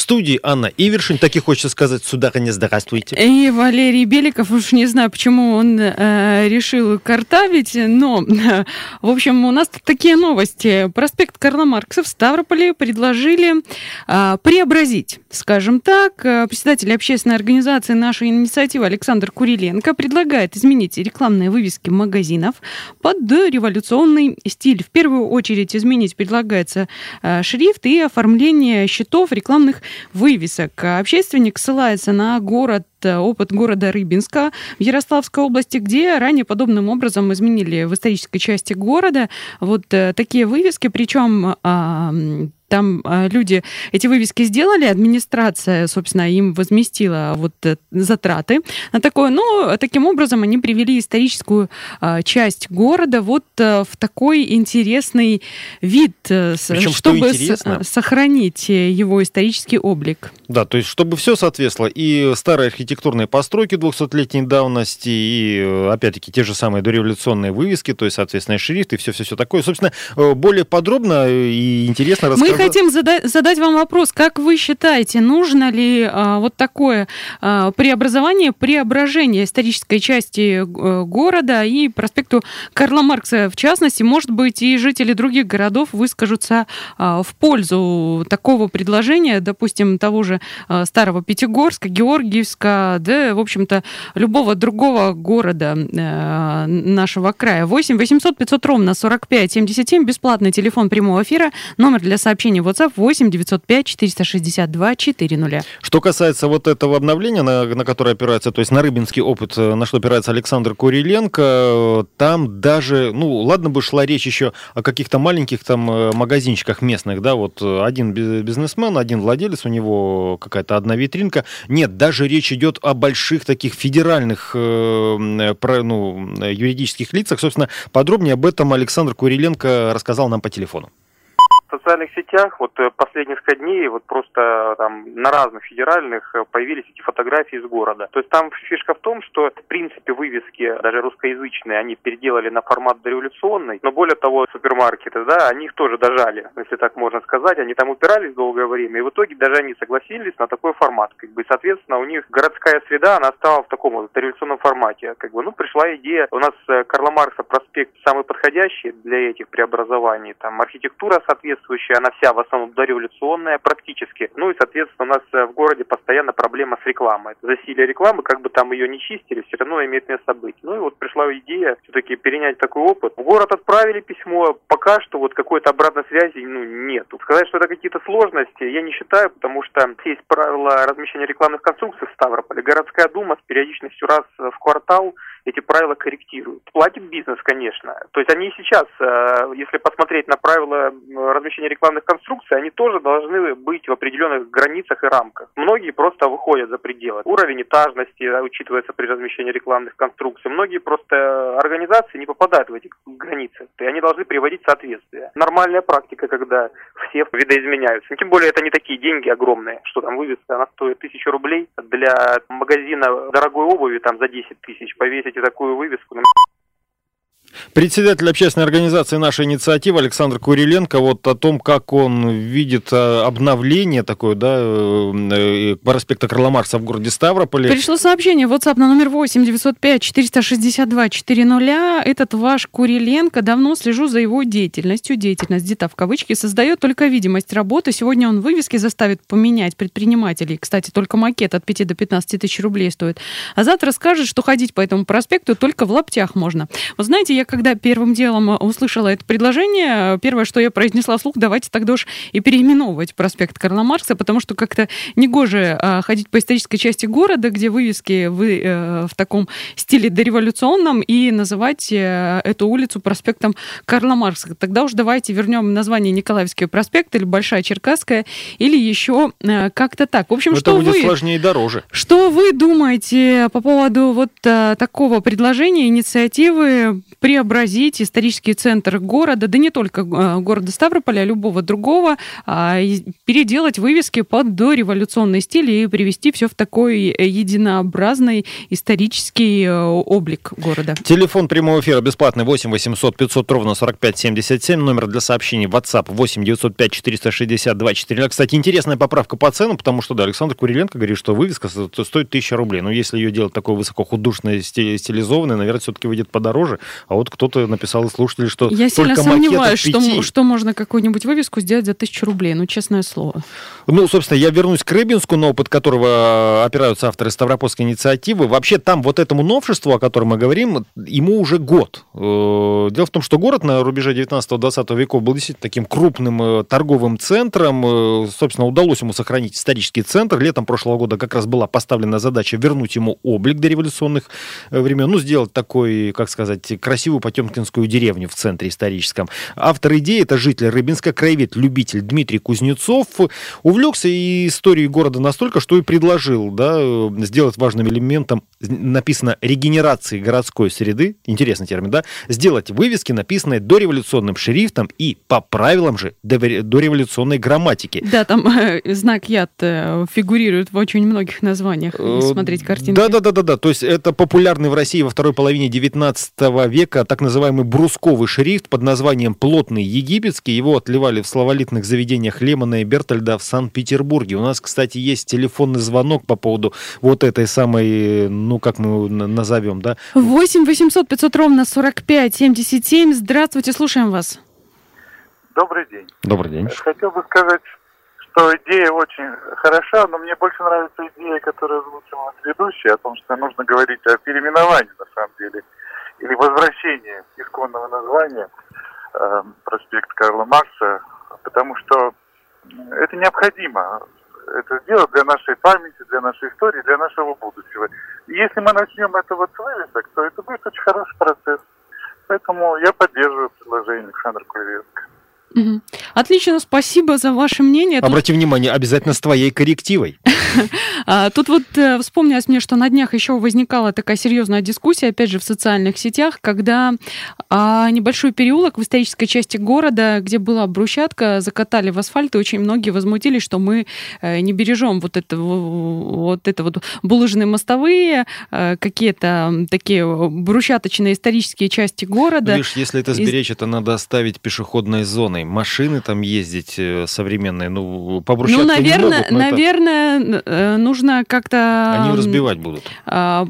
Студии Анна Ивершин, так и хочется сказать, сударыня, здравствуйте. И Валерий Беликов, уж не знаю, почему он э, решил картавить, но, э, в общем, у нас тут такие новости. Проспект Карла Маркса в Ставрополе предложили э, преобразить, скажем так. Э, председатель общественной организации «Наша инициатива» Александр Куриленко предлагает изменить рекламные вывески магазинов под революционный стиль. В первую очередь изменить предлагается э, шрифт и оформление счетов рекламных вывесок. Общественник ссылается на город опыт города Рыбинска в Ярославской области, где ранее подобным образом изменили в исторической части города вот э, такие вывески, причем а, там а, люди эти вывески сделали, администрация, собственно, им возместила вот э, затраты на такое. Но таким образом они привели историческую а, часть города вот э, в такой интересный вид, э, Причем, чтобы сохранить его исторический облик. Да, то есть чтобы все соответствовало, и старые архитектурные постройки 200-летней давности, и, опять-таки, те же самые дореволюционные вывески, то есть, соответственно, шрифт, и все-все-все такое. Собственно, более подробно и интересно рассказать хотим зада- задать вам вопрос. Как вы считаете, нужно ли а, вот такое а, преобразование, преображение исторической части города и проспекту Карла Маркса в частности? Может быть, и жители других городов выскажутся а, в пользу такого предложения, допустим, того же а, Старого Пятигорска, Георгиевска, да, в общем-то, любого другого города а, нашего края. 8 800 500 ровно 45 77, бесплатный телефон прямого эфира, номер для сообщений WhatsApp 8 905 462 400. Что касается вот этого обновления, на, на которое опирается, то есть на рыбинский опыт, э, на что опирается Александр Куриленко, э, там даже, ну, ладно бы шла речь еще о каких-то маленьких там э, магазинчиках местных, да, вот один бизнесмен, один владелец, у него какая-то одна витринка. Нет, даже речь идет о больших таких федеральных ну, юридических лицах. Собственно, подробнее об этом Александр Куриленко рассказал нам по телефону социальных сетях вот э, последние несколько дней вот просто там на разных федеральных э, появились эти фотографии из города. То есть там фишка в том, что в принципе вывески, даже русскоязычные, они переделали на формат дореволюционный, но более того, супермаркеты, да, они их тоже дожали, если так можно сказать. Они там упирались долгое время, и в итоге даже они согласились на такой формат. Как бы, соответственно, у них городская среда, она стала в таком вот дореволюционном формате. Как бы, ну, пришла идея, у нас э, Карла Маркса проспект самый подходящий для этих преобразований. Там архитектура соответствует соответствующая, она вся в основном дореволюционная практически. Ну и, соответственно, у нас э, в городе постоянно проблема с рекламой. Засилие рекламы, как бы там ее не чистили, все равно имеет место быть. Ну и вот пришла идея все-таки перенять такой опыт. В город отправили письмо, пока что вот какой-то обратной связи ну, нет. Сказать, что это какие-то сложности, я не считаю, потому что есть правила размещения рекламных конструкций в Ставрополе. Городская дума с периодичностью раз в квартал эти правила корректируют. Платит бизнес, конечно. То есть они сейчас, э, если посмотреть на правила размещения рекламных конструкций, они тоже должны быть в определенных границах и рамках. Многие просто выходят за пределы. Уровень этажности учитывается при размещении рекламных конструкций. Многие просто организации не попадают в эти границы. И они должны приводить соответствие. Нормальная практика, когда все видоизменяются. Тем более это не такие деньги огромные, что там вывеска, она стоит тысячу рублей. Для магазина дорогой обуви там за 10 тысяч повесить повесите такую вывеску Председатель общественной организации «Наша инициатива» Александр Куриленко вот о том, как он видит э, обновление такое, да, э, э, проспекта Карла Маркса в городе Ставрополе. Пришло сообщение в WhatsApp на номер 8 905 462 400. Этот ваш Куриленко, давно слежу за его деятельностью. Деятельность где-то в кавычки создает только видимость работы. Сегодня он вывески заставит поменять предпринимателей. Кстати, только макет от 5 до 15 тысяч рублей стоит. А завтра скажет, что ходить по этому проспекту только в лаптях можно. Вы знаете, я когда первым делом услышала это предложение, первое, что я произнесла вслух, давайте тогда уж и переименовывать проспект Карла Маркса, потому что как-то негоже а, ходить по исторической части города, где вывески вы, э, в таком стиле дореволюционном, и называть э, эту улицу проспектом Карла Маркса. Тогда уж давайте вернем название Николаевский проспект или Большая Черкасская, или еще э, как-то так. В общем, Это что будет вы... сложнее и дороже. Что вы думаете по поводу вот а, такого предложения, инициативы преобразить исторический центр города, да не только а, города Ставрополя, а любого другого, а, переделать вывески под дореволюционный стиль и привести все в такой единообразный исторический э, облик города? Телефон прямого эфира бесплатный 8 800 500 ровно 45 77. Номер для сообщений WhatsApp 8 905 462 4. Кстати, интересная поправка по цену, потому что, да, Александр Куриленко говорит, что вывеска стоит 1000 рублей. Но если ее делать такой высокохудушной, стилизованной, наверное, все-таки выйдет подороже. А вот кто-то написал из слушателей, что Я сильно сомневаюсь, что, что можно какую-нибудь вывеску сделать за тысячу рублей. Ну, честное слово. Ну, собственно, я вернусь к Рыбинску, на опыт которого опираются авторы Ставропольской инициативы. Вообще там вот этому новшеству, о котором мы говорим, ему уже год. Э, Дело в том, что город на рубеже 19-20 веков был действительно таким крупным э, торговым центром. Э, Собственно, удалось ему сохранить исторический центр. Летом прошлого года как раз была поставлена задача вернуть ему облик дореволюционных э, времен. Ну, сделать такой, как сказать, красивую потемкинскую деревню в центре историческом. Автор идеи, это житель Рыбинска, краевед, любитель Дмитрий Кузнецов, увлекся и историей города настолько, что и предложил да, э, сделать важным элементом, написано, регенерации городской среды, интересный термин, да, сделать вывески, написанные дореволюционным шрифтом и по правилам же дореволюционной грамматики. Да, там э, знак яд э, фигурирует в очень многих названиях. смотреть картинки. Да, да, да, да, да. То есть это популярный в России во второй половине 19 века так называемый брусковый шрифт под названием плотный египетский. Его отливали в словолитных заведениях Лемона и Бертольда в Санкт-Петербурге. У нас, кстати, есть телефонный звонок по поводу вот этой самой, ну как мы его назовем, да? 8 800 500 ровно 45 77. Здравствуйте, слушаем вас. Добрый день. Добрый день. Хотел бы сказать, что идея очень хороша, но мне больше нравится идея, которая озвучила наш ведущий, о том, что нужно говорить о переименовании, на самом деле, или возвращении исконного названия э, проспект Карла Маркса, потому что это необходимо. Это сделать для нашей памяти, для нашей истории, для нашего будущего. И если мы начнем это вот с вывесок, то это будет очень хороший процесс. Поэтому я поддерживаю предложение Александра. Мгм. Отлично, спасибо за ваше мнение. Тут, Обрати внимание, обязательно с твоей коррективой. а, тут вот э, вспомнилось мне, что на днях еще возникала такая серьезная дискуссия, опять же, в социальных сетях, когда а, небольшой переулок в исторической части города, где была брусчатка, закатали в асфальт, и очень многие возмутились, что мы э, не бережем вот это вот, это вот булыжные мостовые, э, какие-то такие брусчаточные исторические части города. Видишь, если это сберечь, это надо оставить пешеходной зоной. Машины там ездить современные, ну, по брусчатке Ну, не наверное, могут, но это- наверное, э, нужно как-то... они разбивать будут. а,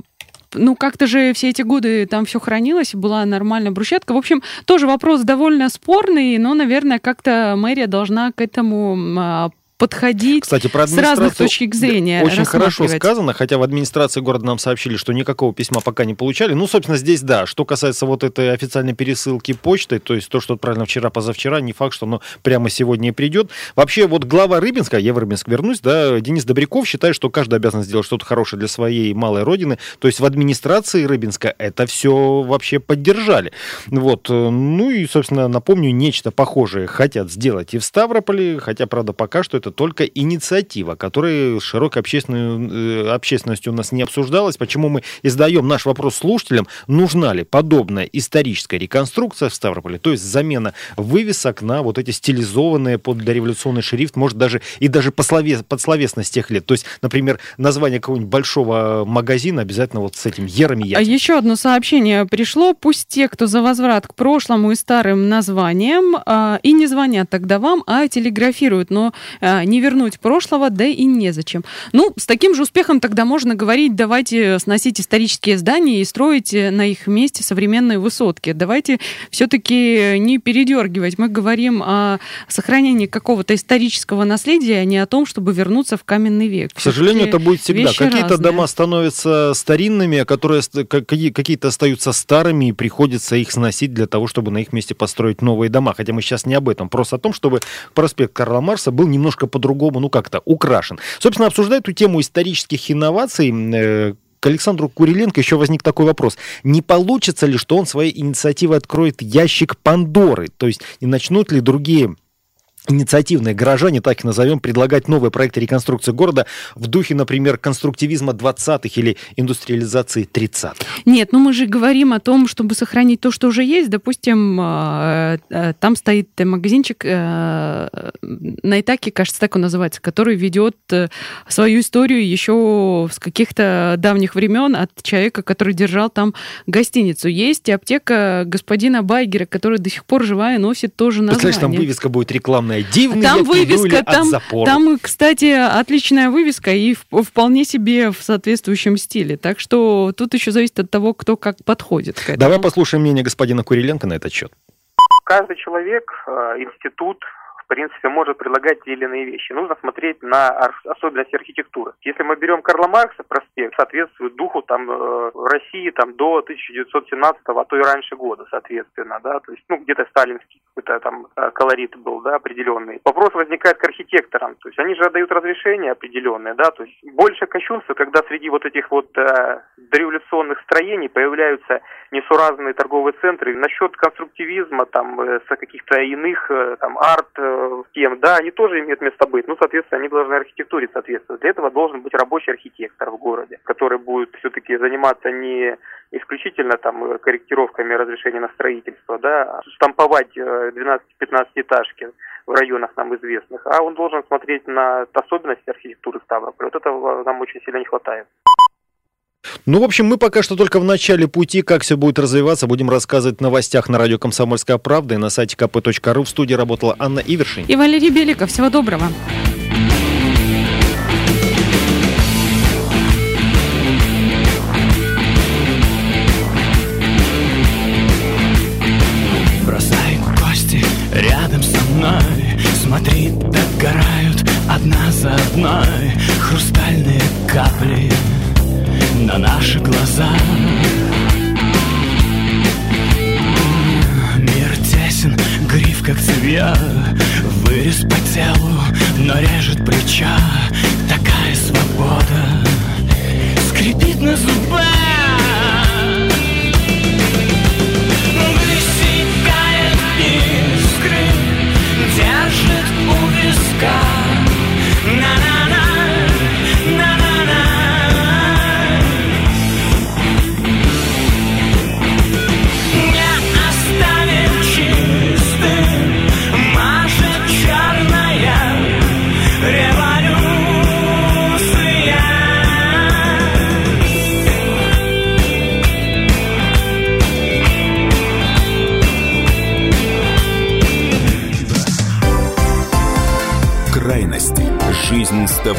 ну, как-то же все эти годы там все хранилось, была нормальная брусчатка. В общем, тоже вопрос довольно спорный, но, наверное, как-то мэрия должна к этому а, подходить Кстати, про с разных точек зрения. Очень хорошо сказано, хотя в администрации города нам сообщили, что никакого письма пока не получали. Ну, собственно, здесь да. Что касается вот этой официальной пересылки почтой, то есть то, что отправлено вчера, позавчера, не факт, что оно прямо сегодня и придет. Вообще, вот глава Рыбинска, я в Рыбинск вернусь, да, Денис Добряков считает, что каждый обязан сделать что-то хорошее для своей малой родины. То есть в администрации Рыбинска это все вообще поддержали. Вот. э, Ну и, собственно, напомню, нечто похожее хотят сделать и в Ставрополе, хотя, правда, пока что это только инициатива, которая широкой общественной, э, общественностью у нас не обсуждалась. Почему мы и задаем наш вопрос слушателям, нужна ли подобная историческая реконструкция в Ставрополе, то есть замена вывесок на вот эти стилизованные под дореволюционный шрифт, может даже и даже по слове, под словесность тех лет. То есть, например, название какого-нибудь большого магазина обязательно вот с этим ерами А еще одно сообщение пришло. Пусть те, кто за возврат к прошлому и старым названиям, а, и не звонят тогда вам, а телеграфируют. Но не вернуть прошлого, да и незачем. Ну, с таким же успехом тогда можно говорить, давайте сносить исторические здания и строить на их месте современные высотки. Давайте все-таки не передергивать. Мы говорим о сохранении какого-то исторического наследия, а не о том, чтобы вернуться в каменный век. К сожалению, это будет всегда. Какие-то дома становятся старинными, а которые какие-то остаются старыми, и приходится их сносить для того, чтобы на их месте построить новые дома. Хотя мы сейчас не об этом, просто о том, чтобы проспект Карла Марса был немножко по-другому, ну как-то украшен. Собственно, обсуждая эту тему исторических инноваций, э, к Александру Куриленко еще возник такой вопрос. Не получится ли, что он своей инициативой откроет ящик Пандоры? То есть не начнут ли другие инициативные горожане, так и назовем, предлагать новые проекты реконструкции города в духе, например, конструктивизма 20-х или индустриализации 30-х? Нет, ну мы же говорим о том, чтобы сохранить то, что уже есть. Допустим, а, э, там стоит магазинчик э, на Итаке, кажется, так он называется, который ведет э, свою историю еще с каких-то давних времен от человека, который держал там гостиницу. Есть аптека господина Байгера, который до сих пор живая носит тоже название. Представляешь, там вывеска будет рекламная дивные там вывеска, там, там, кстати, отличная вывеска и вполне себе в соответствующем стиле. Так что тут еще зависит от того, кто как подходит к этому. Давай послушаем мнение господина Куриленко на этот счет. Каждый человек, э, институт, принципе, может предлагать те или иные вещи. Нужно смотреть на особенности архитектуры. Если мы берем Карла Маркса, проспект соответствует духу там э, России там до 1917 а то и раньше года, соответственно, да, то есть, ну, где-то сталинский какой-то там э, колорит был, да, определенный. Вопрос возникает к архитекторам, то есть они же отдают разрешения определенные, да, то есть больше кощунства, когда среди вот этих вот э, дореволюционных строений появляются несуразные торговые центры. Насчет конструктивизма, там, э, каких-то иных, э, там, арт, э, тем, да, они тоже имеют место быть. Ну, соответственно, они должны архитектуре соответствовать. Для этого должен быть рабочий архитектор в городе, который будет все-таки заниматься не исключительно там корректировками разрешения на строительство, да, а штамповать 12-15 этажки в районах нам известных, а он должен смотреть на особенности архитектуры Ставрополя. Вот этого нам очень сильно не хватает. Ну, в общем, мы пока что только в начале пути. Как все будет развиваться, будем рассказывать в новостях на радио «Комсомольская правда» и на сайте kp.ru. В студии работала Анна Ивершин. И Валерий Беликов. Всего доброго. Вырез по телу, но режет плеча. Такая свобода скрипит на зубах. Высекает искры, держит у виска. На-на-на